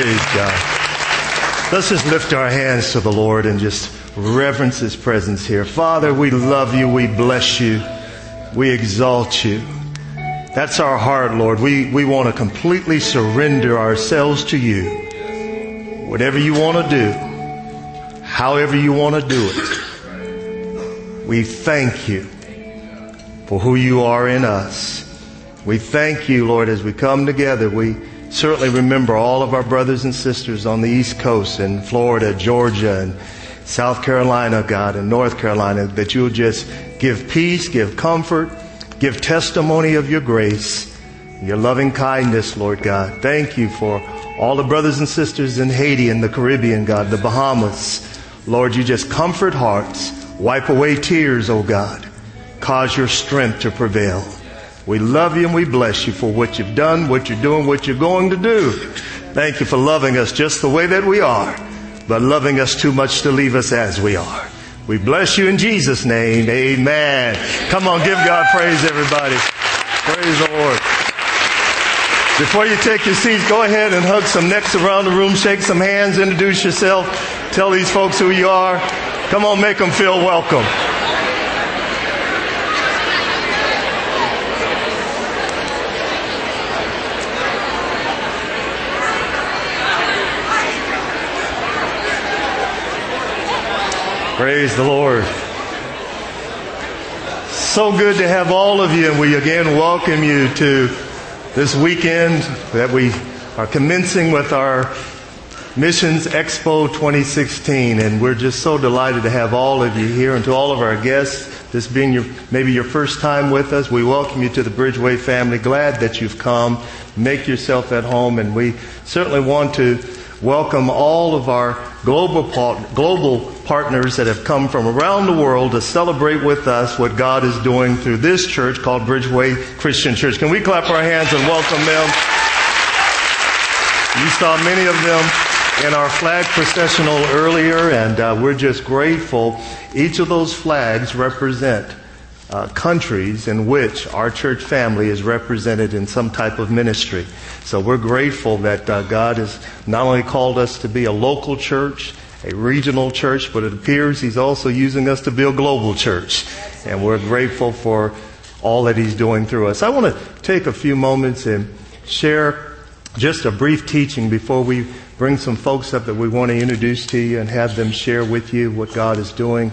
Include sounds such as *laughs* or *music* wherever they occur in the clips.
Praise God. Let's just lift our hands to the Lord and just reverence His presence here. Father, we love you. We bless you. We exalt you. That's our heart, Lord. We, we want to completely surrender ourselves to you. Whatever you want to do, however you want to do it. We thank you for who you are in us. We thank you, Lord, as we come together. We certainly remember all of our brothers and sisters on the East Coast in Florida, Georgia, and South Carolina, God, and North Carolina, that you'll just give peace, give comfort, give testimony of your grace, your loving kindness, Lord God. Thank you for all the brothers and sisters in Haiti and the Caribbean, God, the Bahamas. Lord, you just comfort hearts, wipe away tears, oh God. Cause your strength to prevail. We love you and we bless you for what you've done, what you're doing, what you're going to do. Thank you for loving us just the way that we are, but loving us too much to leave us as we are. We bless you in Jesus' name. Amen. Come on, give God praise, everybody. Praise the Lord. Before you take your seats, go ahead and hug some necks around the room, shake some hands, introduce yourself, tell these folks who you are. Come on, make them feel welcome. Praise the Lord. So good to have all of you, and we again welcome you to this weekend that we are commencing with our Missions Expo 2016, and we're just so delighted to have all of you here, and to all of our guests. This being your maybe your first time with us, we welcome you to the Bridgeway family. Glad that you've come. Make yourself at home, and we certainly want to welcome all of our global, global partners that have come from around the world to celebrate with us what God is doing through this church called Bridgeway Christian Church. Can we clap our hands and welcome them? You saw many of them in our flag processional earlier, and uh, we're just grateful. Each of those flags represent uh, countries in which our church family is represented in some type of ministry. So we're grateful that uh, God has not only called us to be a local church, a regional church, but it appears He's also using us to be a global church. And we're grateful for all that He's doing through us. I want to take a few moments and share just a brief teaching before we bring some folks up that we want to introduce to you and have them share with you what God is doing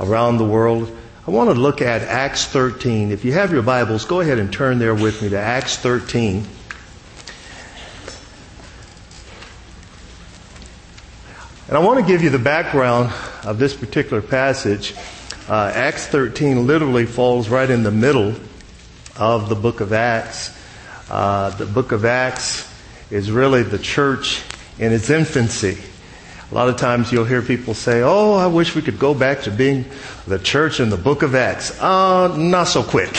around the world. I want to look at Acts 13. If you have your Bibles, go ahead and turn there with me to Acts 13. And I want to give you the background of this particular passage. Uh, Acts 13 literally falls right in the middle of the book of Acts. Uh, the book of Acts is really the church in its infancy. A lot of times you'll hear people say, Oh, I wish we could go back to being the church in the book of Acts. Uh, not so quick.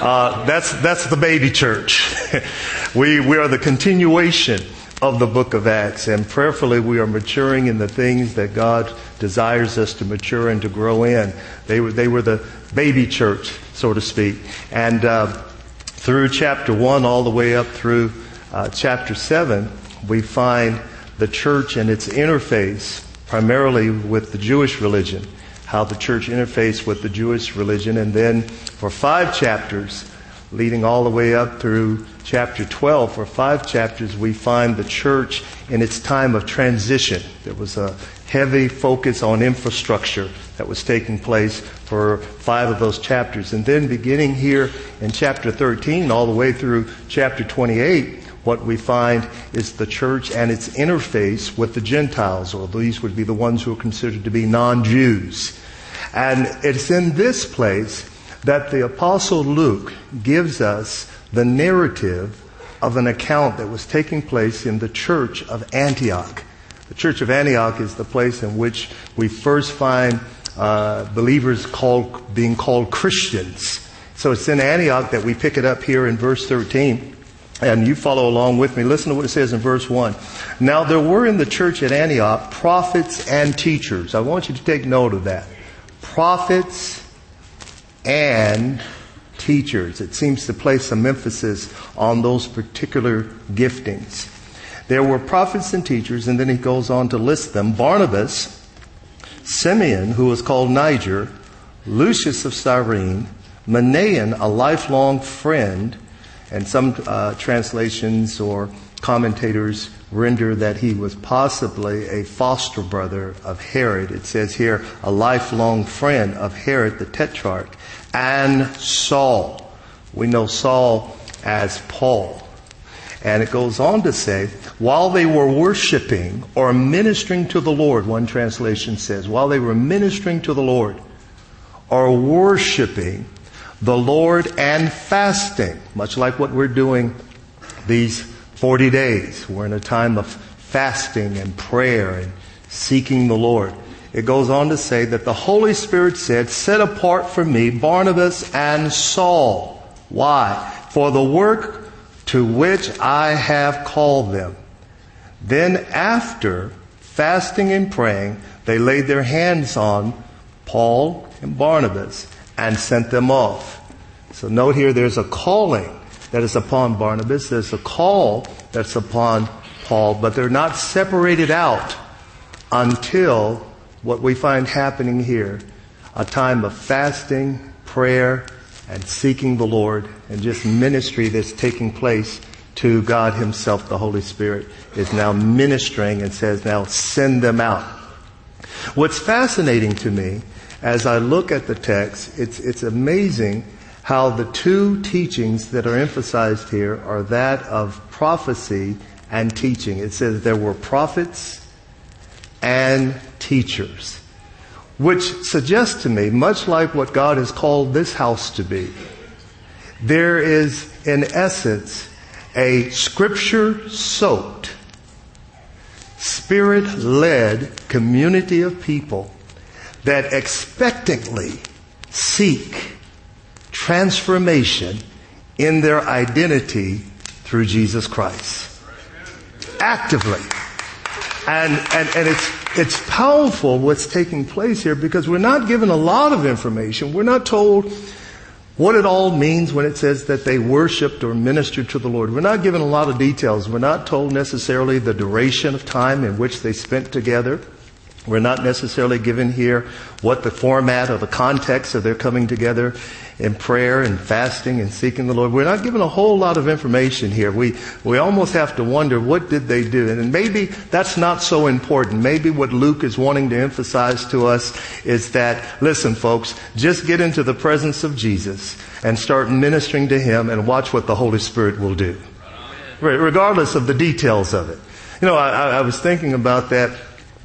Uh, that's, that's the baby church. *laughs* we, we are the continuation of the book of Acts. And prayerfully, we are maturing in the things that God desires us to mature and to grow in. They were, they were the baby church, so to speak. And uh, through chapter 1 all the way up through uh, chapter 7, we find the church and its interface primarily with the Jewish religion, how the church interfaced with the Jewish religion. And then for five chapters, leading all the way up through chapter 12, for five chapters, we find the church in its time of transition. There was a heavy focus on infrastructure that was taking place for five of those chapters. And then beginning here in chapter 13, all the way through chapter 28, what we find is the church and its interface with the Gentiles, or these would be the ones who are considered to be non Jews. And it's in this place that the Apostle Luke gives us the narrative of an account that was taking place in the church of Antioch. The church of Antioch is the place in which we first find uh, believers called, being called Christians. So it's in Antioch that we pick it up here in verse 13. And you follow along with me. Listen to what it says in verse 1. Now there were in the church at Antioch prophets and teachers. I want you to take note of that. Prophets and teachers. It seems to place some emphasis on those particular giftings. There were prophets and teachers, and then he goes on to list them Barnabas, Simeon, who was called Niger, Lucius of Cyrene, Manaen, a lifelong friend, and some uh, translations or commentators render that he was possibly a foster brother of Herod. It says here, a lifelong friend of Herod the Tetrarch, and Saul. We know Saul as Paul. And it goes on to say, while they were worshiping or ministering to the Lord, one translation says, while they were ministering to the Lord or worshiping the Lord and fasting, much like what we're doing these 40 days. We're in a time of fasting and prayer and seeking the Lord. It goes on to say that the Holy Spirit said, Set apart for me Barnabas and Saul. Why? For the work to which I have called them. Then, after fasting and praying, they laid their hands on Paul and Barnabas and sent them off. So, note here there's a calling that is upon Barnabas, there's a call that's upon Paul, but they're not separated out until what we find happening here a time of fasting, prayer, and seeking the Lord, and just ministry that's taking place to God Himself. The Holy Spirit is now ministering and says, Now send them out. What's fascinating to me as I look at the text, it's, it's amazing how the two teachings that are emphasized here are that of prophecy and teaching. It says there were prophets and teachers, which suggests to me, much like what God has called this house to be, there is, in essence, a scripture soaked, spirit led community of people that expectantly seek transformation in their identity through Jesus Christ. Actively. And, and, and it's, it's powerful what's taking place here because we're not given a lot of information. We're not told what it all means when it says that they worshiped or ministered to the Lord. We're not given a lot of details. We're not told necessarily the duration of time in which they spent together. We're not necessarily given here what the format or the context of their coming together in prayer and fasting and seeking the Lord. We're not given a whole lot of information here. We, we almost have to wonder what did they do? And maybe that's not so important. Maybe what Luke is wanting to emphasize to us is that, listen folks, just get into the presence of Jesus and start ministering to Him and watch what the Holy Spirit will do. Regardless of the details of it. You know, I, I was thinking about that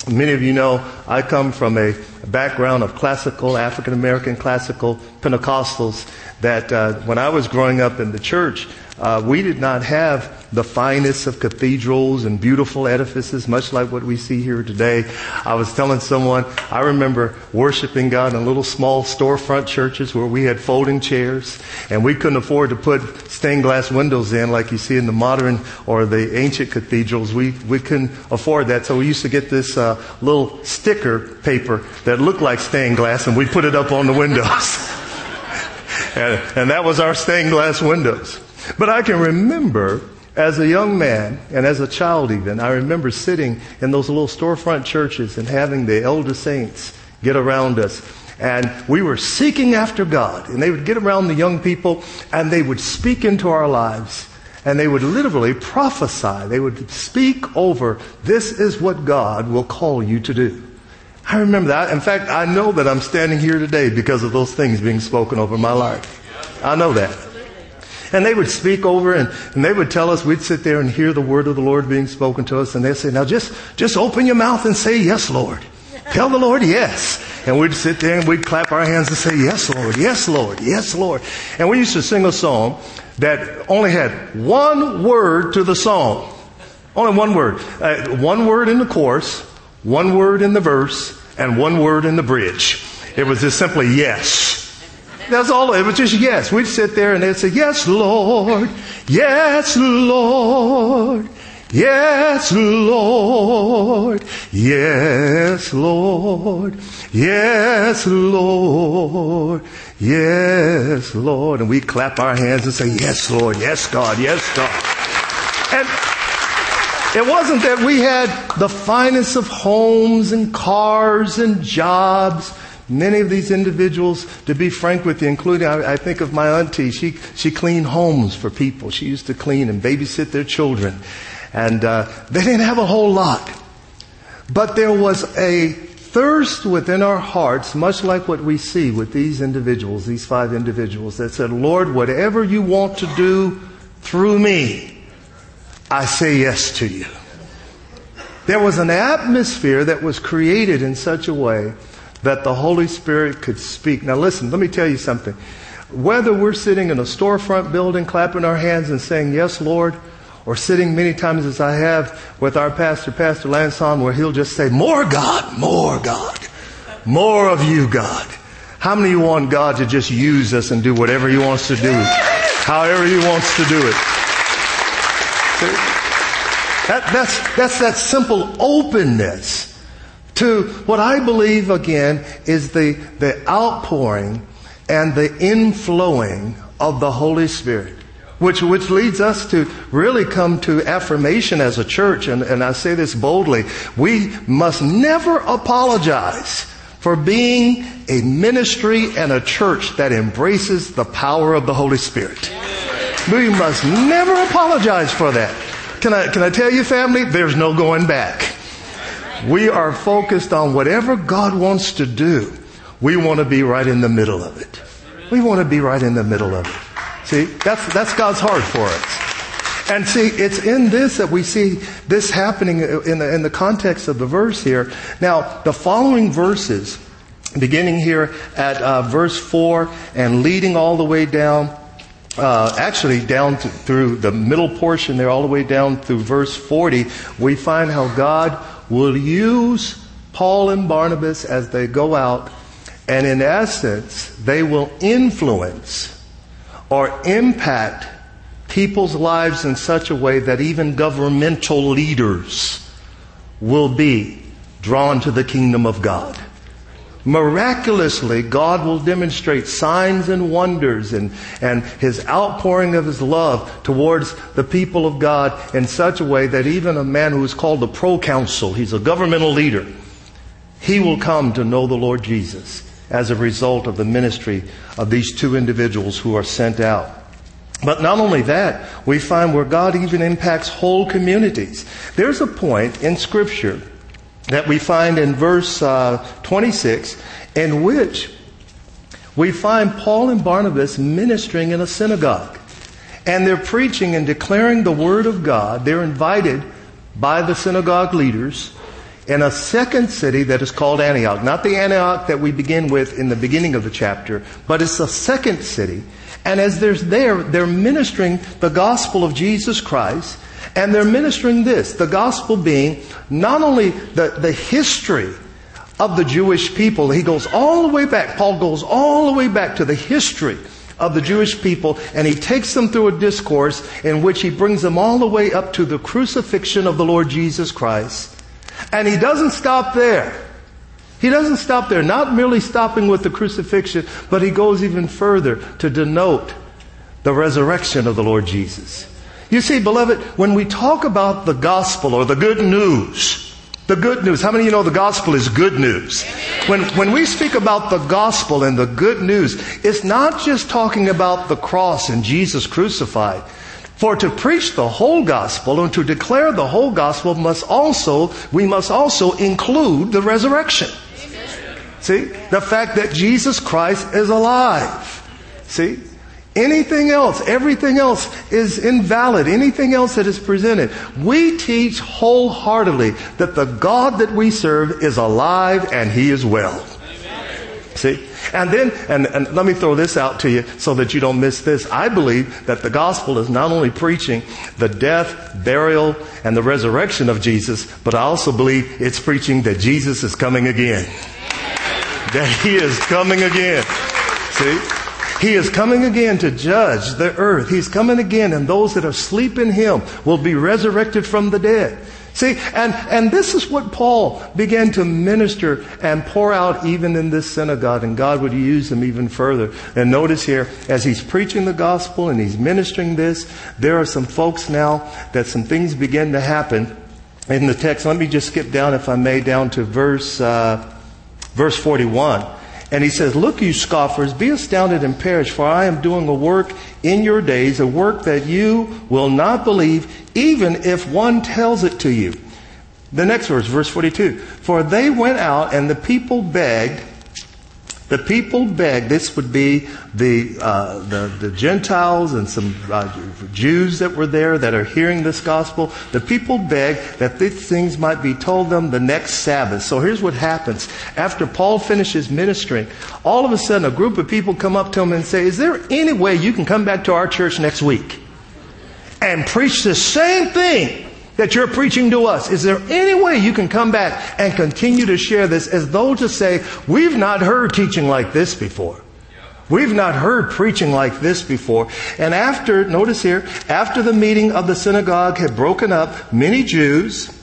Many of you know I come from a background of classical, African American classical Pentecostals that uh, when I was growing up in the church, uh, we did not have the finest of cathedrals and beautiful edifices, much like what we see here today. I was telling someone, I remember worshiping God in little small storefront churches where we had folding chairs and we couldn't afford to put stained glass windows in like you see in the modern or the ancient cathedrals. We, we couldn't afford that. So we used to get this uh, little sticker paper that looked like stained glass and we put it up on the windows. *laughs* and, and that was our stained glass windows. But I can remember as a young man and as a child even, I remember sitting in those little storefront churches and having the elder saints get around us. And we were seeking after God. And they would get around the young people and they would speak into our lives. And they would literally prophesy. They would speak over, this is what God will call you to do. I remember that. In fact, I know that I'm standing here today because of those things being spoken over my life. I know that. And they would speak over and, and they would tell us, we'd sit there and hear the word of the Lord being spoken to us. And they'd say, now just, just open your mouth and say, yes, Lord. Tell the Lord yes. And we'd sit there and we'd clap our hands and say, yes, Lord, yes, Lord, yes, Lord. And we used to sing a song that only had one word to the song. Only one word. Uh, one word in the chorus, one word in the verse, and one word in the bridge. It was just simply yes. That's all. It was just yes. We'd sit there and they'd say, Yes, Lord. Yes, Lord. Yes, Lord. Yes, Lord. Yes, Lord. Yes, Lord. And we clap our hands and say, Yes, Lord. Yes, God. Yes, God. And It wasn't that we had the finest of homes and cars and jobs. Many of these individuals, to be frank with you, including I, I think of my auntie, she, she cleaned homes for people. She used to clean and babysit their children. And uh, they didn't have a whole lot. But there was a thirst within our hearts, much like what we see with these individuals, these five individuals, that said, Lord, whatever you want to do through me, I say yes to you. There was an atmosphere that was created in such a way that the Holy Spirit could speak. Now listen, let me tell you something. Whether we're sitting in a storefront building clapping our hands and saying, Yes, Lord, or sitting many times as I have with our pastor, Pastor Lanson, where he'll just say, More God, more God, more of you, God. How many of you want God to just use us and do whatever He wants to do, however He wants to do it? That, that's, that's that simple openness to what I believe, again, is the, the outpouring and the inflowing of the Holy Spirit. Which, which leads us to really come to affirmation as a church, and, and I say this boldly. We must never apologize for being a ministry and a church that embraces the power of the Holy Spirit. We must never apologize for that. Can I, can I tell you, family? There's no going back. We are focused on whatever God wants to do. We want to be right in the middle of it. We want to be right in the middle of it. See, that's, that's God's heart for us. And see, it's in this that we see this happening in the, in the context of the verse here. Now, the following verses, beginning here at uh, verse 4 and leading all the way down, uh, actually down to, through the middle portion there, all the way down through verse 40, we find how God will use Paul and Barnabas as they go out, and in essence, they will influence or impact people's lives in such a way that even governmental leaders will be drawn to the kingdom of God. Miraculously, God will demonstrate signs and wonders and, and His outpouring of His love towards the people of God in such a way that even a man who is called a proconsul, he's a governmental leader, he will come to know the Lord Jesus as a result of the ministry of these two individuals who are sent out. But not only that, we find where God even impacts whole communities. There's a point in Scripture that we find in verse uh, 26 in which we find Paul and Barnabas ministering in a synagogue. And they're preaching and declaring the Word of God. They're invited by the synagogue leaders in a second city that is called Antioch. Not the Antioch that we begin with in the beginning of the chapter, but it's a second city. And as they're there, they're ministering the gospel of Jesus Christ, and they're ministering this, the gospel being not only the, the history of the Jewish people, he goes all the way back, Paul goes all the way back to the history of the Jewish people, and he takes them through a discourse in which he brings them all the way up to the crucifixion of the Lord Jesus Christ. And he doesn't stop there. He doesn't stop there, not merely stopping with the crucifixion, but he goes even further to denote the resurrection of the Lord Jesus. You see, beloved, when we talk about the gospel or the good news, the good news, how many of you know the gospel is good news? When, when we speak about the gospel and the good news, it's not just talking about the cross and Jesus crucified. For to preach the whole gospel and to declare the whole gospel must also, we must also include the resurrection. See? The fact that Jesus Christ is alive. See? Anything else, everything else is invalid. Anything else that is presented. We teach wholeheartedly that the God that we serve is alive and He is well. See? And then, and, and let me throw this out to you so that you don't miss this. I believe that the gospel is not only preaching the death, burial, and the resurrection of Jesus, but I also believe it's preaching that Jesus is coming again. That he is coming again. See? He is coming again to judge the earth. He's coming again, and those that are asleep in him will be resurrected from the dead. See, and, and this is what Paul began to minister and pour out even in this synagogue, and God would use him even further. And notice here, as he's preaching the gospel and he's ministering this, there are some folks now that some things begin to happen in the text. Let me just skip down, if I may, down to verse, uh, verse 41. And he says, Look, you scoffers, be astounded and perish, for I am doing a work in your days, a work that you will not believe, even if one tells it to you. The next verse, verse 42. For they went out and the people begged the people begged, this would be the, uh, the, the, Gentiles and some uh, Jews that were there that are hearing this gospel. The people begged that these things might be told them the next Sabbath. So here's what happens. After Paul finishes ministering, all of a sudden a group of people come up to him and say, Is there any way you can come back to our church next week and preach the same thing that you're preaching to us. Is there any way you can come back and continue to share this as though to say, we've not heard teaching like this before? We've not heard preaching like this before. And after, notice here, after the meeting of the synagogue had broken up, many Jews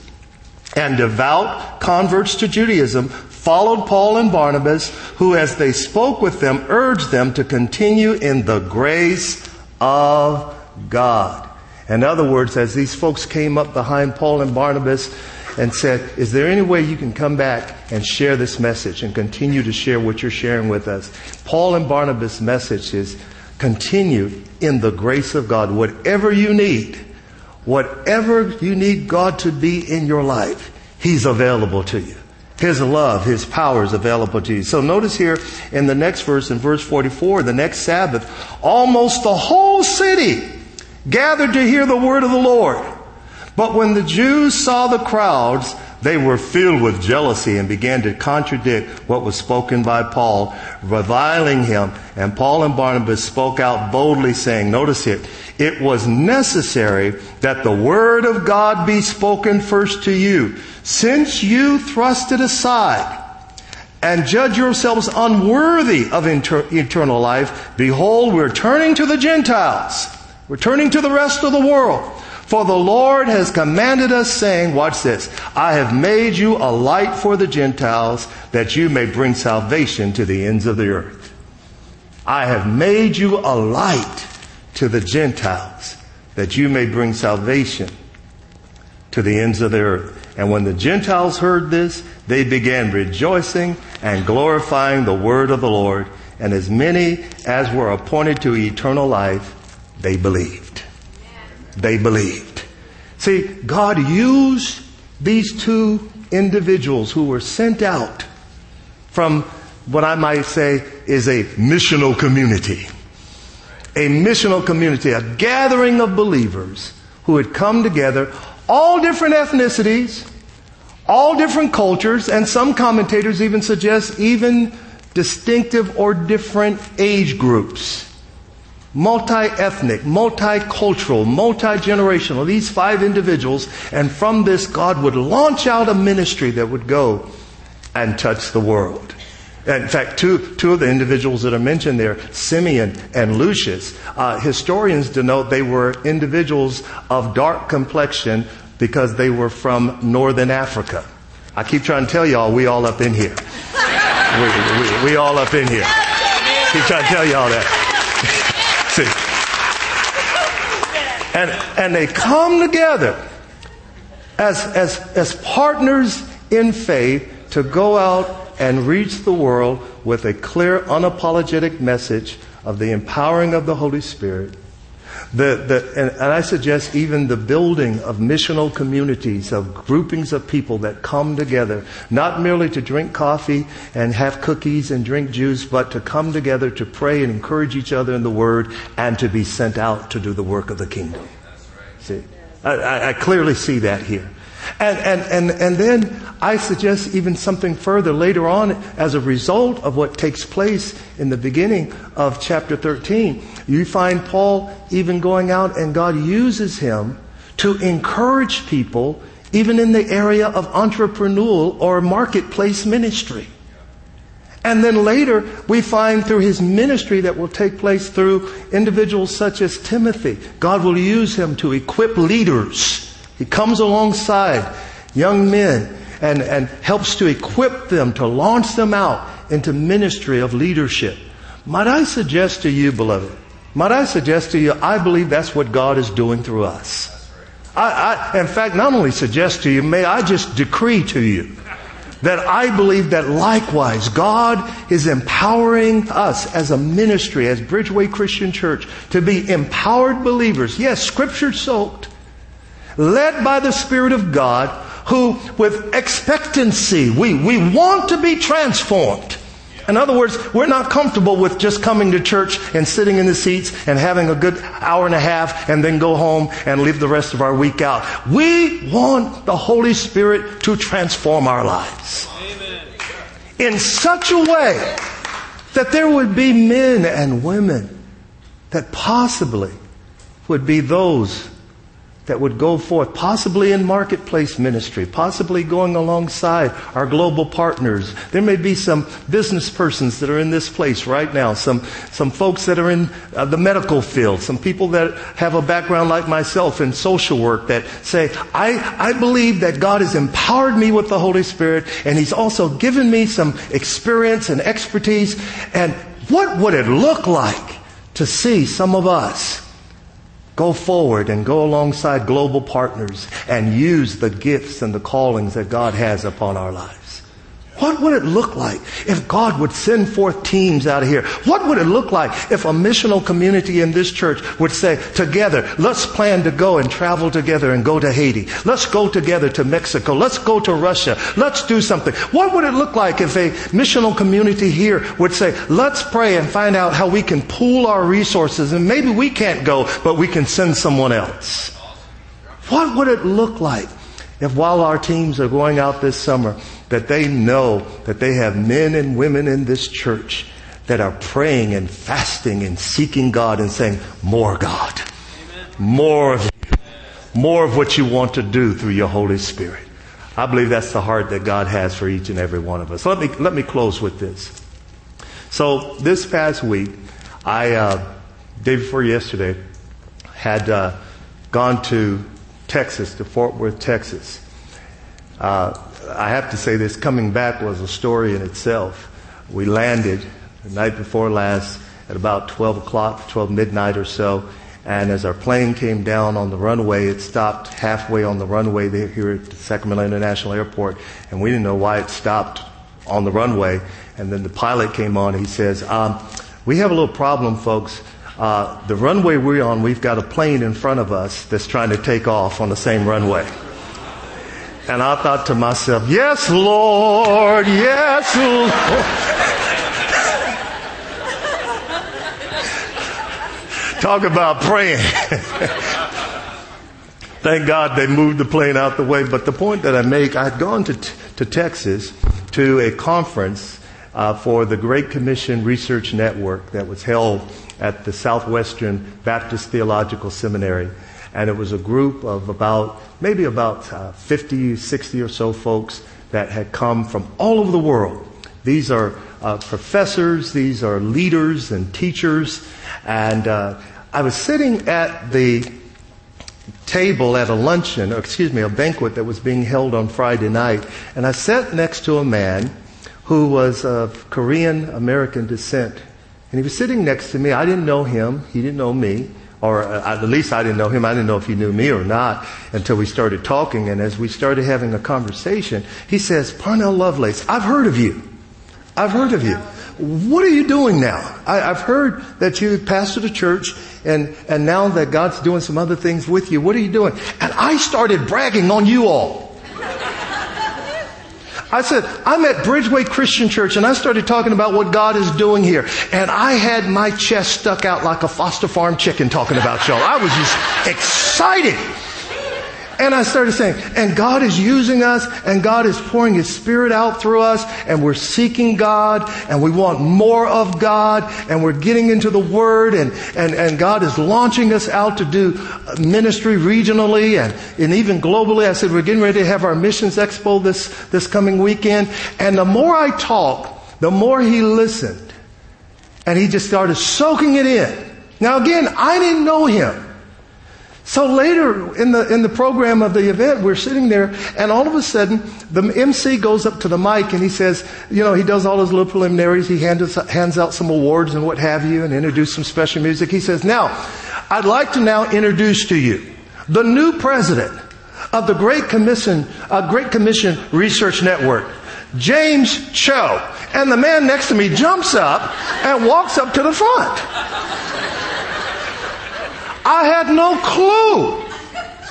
and devout converts to Judaism followed Paul and Barnabas, who, as they spoke with them, urged them to continue in the grace of God. In other words, as these folks came up behind Paul and Barnabas and said, Is there any way you can come back and share this message and continue to share what you're sharing with us? Paul and Barnabas' message is continue in the grace of God. Whatever you need, whatever you need God to be in your life, He's available to you. His love, His power is available to you. So notice here in the next verse, in verse 44, the next Sabbath, almost the whole city gathered to hear the word of the Lord. But when the Jews saw the crowds, they were filled with jealousy and began to contradict what was spoken by Paul, reviling him. And Paul and Barnabas spoke out boldly, saying, Notice it, it was necessary that the word of God be spoken first to you. Since you thrust it aside and judge yourselves unworthy of inter- eternal life, behold, we're turning to the Gentiles. Returning to the rest of the world. For the Lord has commanded us, saying, Watch this, I have made you a light for the Gentiles, that you may bring salvation to the ends of the earth. I have made you a light to the Gentiles, that you may bring salvation to the ends of the earth. And when the Gentiles heard this, they began rejoicing and glorifying the word of the Lord. And as many as were appointed to eternal life they believed. They believed. See, God used these two individuals who were sent out from what I might say is a missional community. A missional community, a gathering of believers who had come together, all different ethnicities, all different cultures, and some commentators even suggest even distinctive or different age groups multi-ethnic, multicultural, multi-generational, these five individuals, and from this God would launch out a ministry that would go and touch the world. In fact, two, two of the individuals that are mentioned there, Simeon and Lucius, uh, historians denote they were individuals of dark complexion because they were from northern Africa. I keep trying to tell y'all, we all up in here. We, we, we all up in here. Keep trying to tell y'all that. And, and they come together as, as, as partners in faith to go out and reach the world with a clear, unapologetic message of the empowering of the Holy Spirit the, the, and, and I suggest even the building of missional communities, of groupings of people that come together, not merely to drink coffee and have cookies and drink juice, but to come together to pray and encourage each other in the Word and to be sent out to do the work of the kingdom. See, I, I clearly see that here. And, and, and, and then I suggest even something further later on as a result of what takes place in the beginning of chapter 13. You find Paul even going out and God uses him to encourage people even in the area of entrepreneurial or marketplace ministry. And then later, we find through his ministry that will take place through individuals such as Timothy. God will use him to equip leaders He comes alongside young men and, and helps to equip them to launch them out into ministry of leadership. Might I suggest to you, beloved, might I suggest to you, I believe that's what God is doing through us. I, I, in fact, not only suggest to you, may I just decree to you that I believe that likewise God is empowering us as a ministry, as Bridgeway Christian Church, to be empowered believers. Yes, scripture soaked, led by the Spirit of God, who with expectancy, we, we want to be transformed. In other words, we're not comfortable with just coming to church and sitting in the seats and having a good hour and a half and then go home and leave the rest of our week out. We want the Holy Spirit to transform our lives. Amen. In such a way that there would be men and women that possibly would be those that would go forth, possibly in marketplace ministry, possibly going alongside our global partners. There may be some business persons that are in this place right now, some, some folks that are in uh, the medical field, some people that have a background like myself in social work that say, I, I believe that God has empowered me with the Holy Spirit and He's also given me some experience and expertise. And what would it look like to see some of us Go forward and go alongside global partners and use the gifts and the callings that God has upon our lives. What would it look like if God would send forth teams out of here? What would it look like if a missional community in this church would say, together, let's plan to go and travel together and go to Haiti. Let's go together to Mexico. Let's go to Russia. Let's do something. What would it look like if a missional community here would say, let's pray and find out how we can pool our resources and maybe we can't go, but we can send someone else? What would it look like if while our teams are going out this summer, that they know that they have men and women in this church that are praying and fasting and seeking God and saying, more God, Amen. more of you, more of what you want to do through your Holy Spirit. I believe that's the heart that God has for each and every one of us. Let me, let me close with this. So this past week, I, uh, day before yesterday, had uh, gone to Texas, to Fort Worth, Texas. Uh, I have to say this coming back was a story in itself. We landed the night before last at about 12 o'clock, 12 midnight or so. And as our plane came down on the runway, it stopped halfway on the runway here at Sacramento International Airport. And we didn't know why it stopped on the runway. And then the pilot came on. He says, um, we have a little problem, folks. Uh, the runway we're on, we've got a plane in front of us that's trying to take off on the same runway. And I thought to myself, yes, Lord, yes, Lord. Talk about praying. *laughs* Thank God they moved the plane out the way. But the point that I make, I had gone to, to Texas to a conference uh, for the Great Commission Research Network that was held at the Southwestern Baptist Theological Seminary. And it was a group of about maybe about uh, 50, 60 or so folks that had come from all over the world. These are uh, professors, these are leaders and teachers. And uh, I was sitting at the table at a luncheon, or excuse me, a banquet that was being held on Friday night. And I sat next to a man who was of Korean American descent. And he was sitting next to me. I didn't know him. He didn't know me or uh, at least I didn't know him. I didn't know if he knew me or not until we started talking. And as we started having a conversation, he says, Parnell Lovelace, I've heard of you. I've heard of you. What are you doing now? I, have heard that you pastored a church and, and now that God's doing some other things with you. What are you doing? And I started bragging on you all. I said, I'm at Bridgeway Christian Church and I started talking about what God is doing here. And I had my chest stuck out like a foster farm chicken talking about y'all. I was just excited. And I started saying, and God is using us and God is pouring His Spirit out through us and we're seeking God and we want more of God and we're getting into the Word and, and, and God is launching us out to do ministry regionally and, and even globally. I said, we're getting ready to have our missions expo this, this coming weekend. And the more I talked, the more he listened and he just started soaking it in. Now again, I didn't know him. So later in the, in the program of the event, we're sitting there and all of a sudden the MC goes up to the mic and he says, you know, he does all his little preliminaries. He hands, hands out some awards and what have you and introduce some special music. He says, now, I'd like to now introduce to you the new president of the Great Commission, uh, Great Commission Research Network, James Cho. And the man next to me jumps up and walks up to the front. I had no clue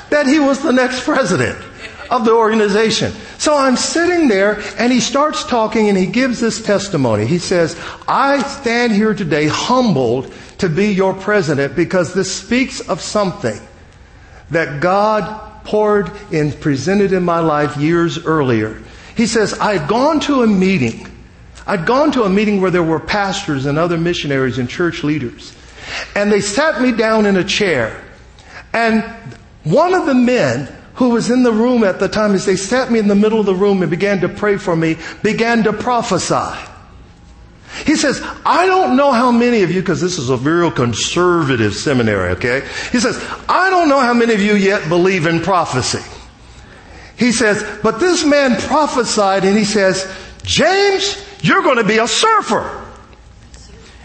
that he was the next president of the organization. So I'm sitting there and he starts talking and he gives this testimony. He says, I stand here today humbled to be your president because this speaks of something that God poured and presented in my life years earlier. He says, I had gone to a meeting. I'd gone to a meeting where there were pastors and other missionaries and church leaders. And they sat me down in a chair. And one of the men who was in the room at the time, as they sat me in the middle of the room and began to pray for me, began to prophesy. He says, I don't know how many of you, because this is a real conservative seminary, okay? He says, I don't know how many of you yet believe in prophecy. He says, but this man prophesied and he says, James, you're going to be a surfer.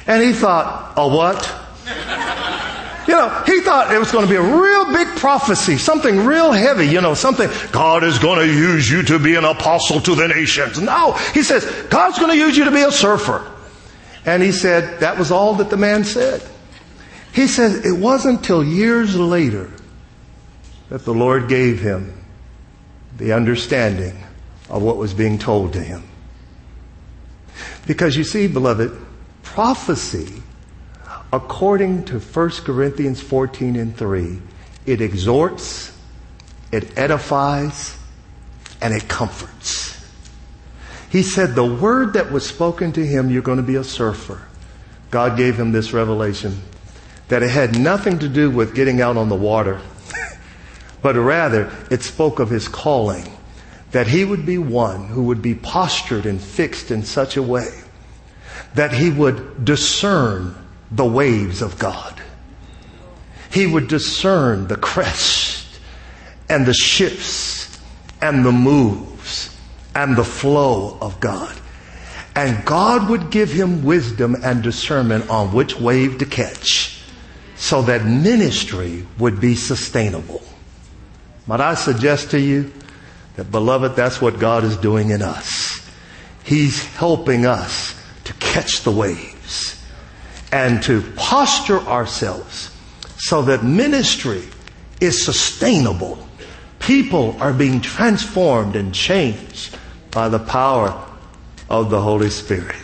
And he thought, a what? *laughs* You know, he thought it was going to be a real big prophecy, something real heavy, you know, something, God is going to use you to be an apostle to the nations. No, he says, God's going to use you to be a surfer. And he said, that was all that the man said. He said, it wasn't until years later that the Lord gave him the understanding of what was being told to him. Because you see, beloved, prophecy according to 1 Corinthians 14 and 3, it exhorts, it edifies, and it comforts. He said the word that was spoken to him, you're going to be a surfer. God gave him this revelation that it had nothing to do with getting out on the water, *laughs* but rather it spoke of his calling, that he would be one who would be postured and fixed in such a way that he would discern the waves of God. He would discern the crest and the shifts and the moves and the flow of God. And God would give him wisdom and discernment on which wave to catch so that ministry would be sustainable. Might I suggest to you that, beloved, that's what God is doing in us. He's helping us to catch the wave and to posture ourselves so that ministry is sustainable. People are being transformed and changed by the power of the Holy Spirit.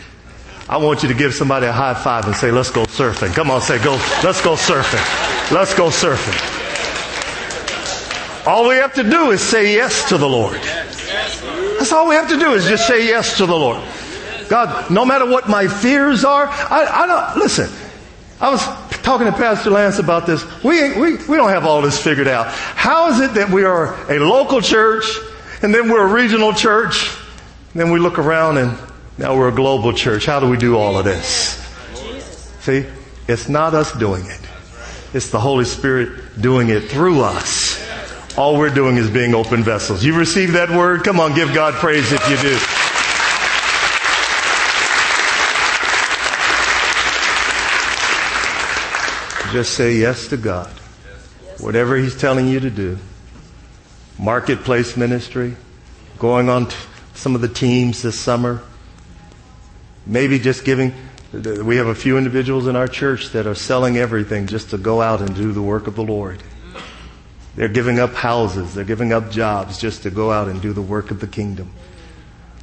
I want you to give somebody a high five and say, let's go surfing. Come on, say, go, let's go surfing. Let's go surfing. All we have to do is say yes to the Lord. That's all we have to do is just say yes to the Lord. God, no matter what my fears are, I, I don't, listen, I was talking to Pastor Lance about this. We, we, we don't have all this figured out. How is it that we are a local church and then we're a regional church? And then we look around and now we're a global church. How do we do all of this? See, it's not us doing it. It's the Holy Spirit doing it through us. All we're doing is being open vessels. You receive that word? Come on, give God praise if you do. Just say yes to God. Whatever He's telling you to do. Marketplace ministry, going on some of the teams this summer. Maybe just giving. We have a few individuals in our church that are selling everything just to go out and do the work of the Lord. They're giving up houses, they're giving up jobs just to go out and do the work of the kingdom.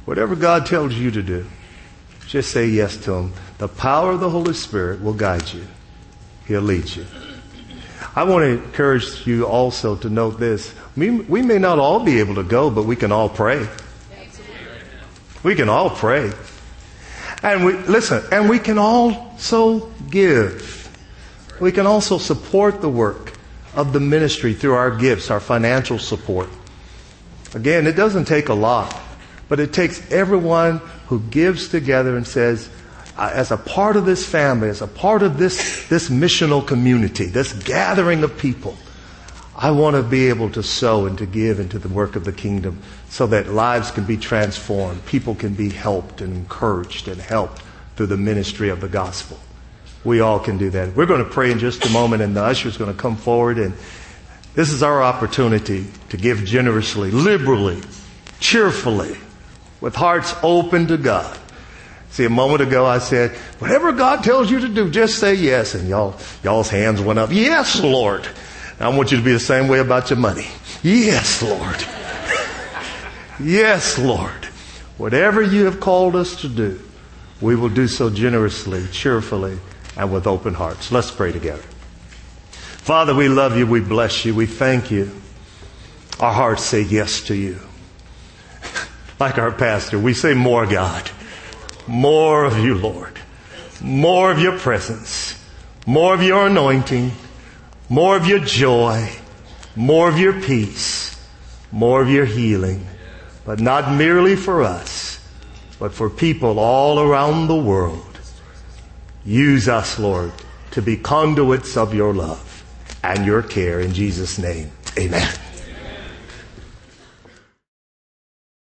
Whatever God tells you to do, just say yes to Him. The power of the Holy Spirit will guide you. He'll lead you. I want to encourage you also to note this. We, we may not all be able to go, but we can all pray. We can all pray. And we, listen, and we can also give. We can also support the work of the ministry through our gifts, our financial support. Again, it doesn't take a lot, but it takes everyone who gives together and says, Uh, as a part of this family, as a part of this, this missional community, this gathering of people, I want to be able to sow and to give into the work of the kingdom so that lives can be transformed, people can be helped and encouraged and helped through the ministry of the gospel. We all can do that. We're going to pray in just a moment, and the usher is going to come forward. And this is our opportunity to give generously, liberally, cheerfully, with hearts open to God. See, a moment ago I said, whatever God tells you to do, just say yes. And y'all, y'all's hands went up. Yes, Lord. I want you to be the same way about your money. Yes, Lord. *laughs* yes, Lord. Whatever you have called us to do, we will do so generously, cheerfully, and with open hearts. Let's pray together. Father, we love you. We bless you. We thank you. Our hearts say yes to you. *laughs* like our pastor, we say more, God. More of you, Lord. More of your presence. More of your anointing. More of your joy. More of your peace. More of your healing. But not merely for us, but for people all around the world. Use us, Lord, to be conduits of your love and your care. In Jesus' name, amen.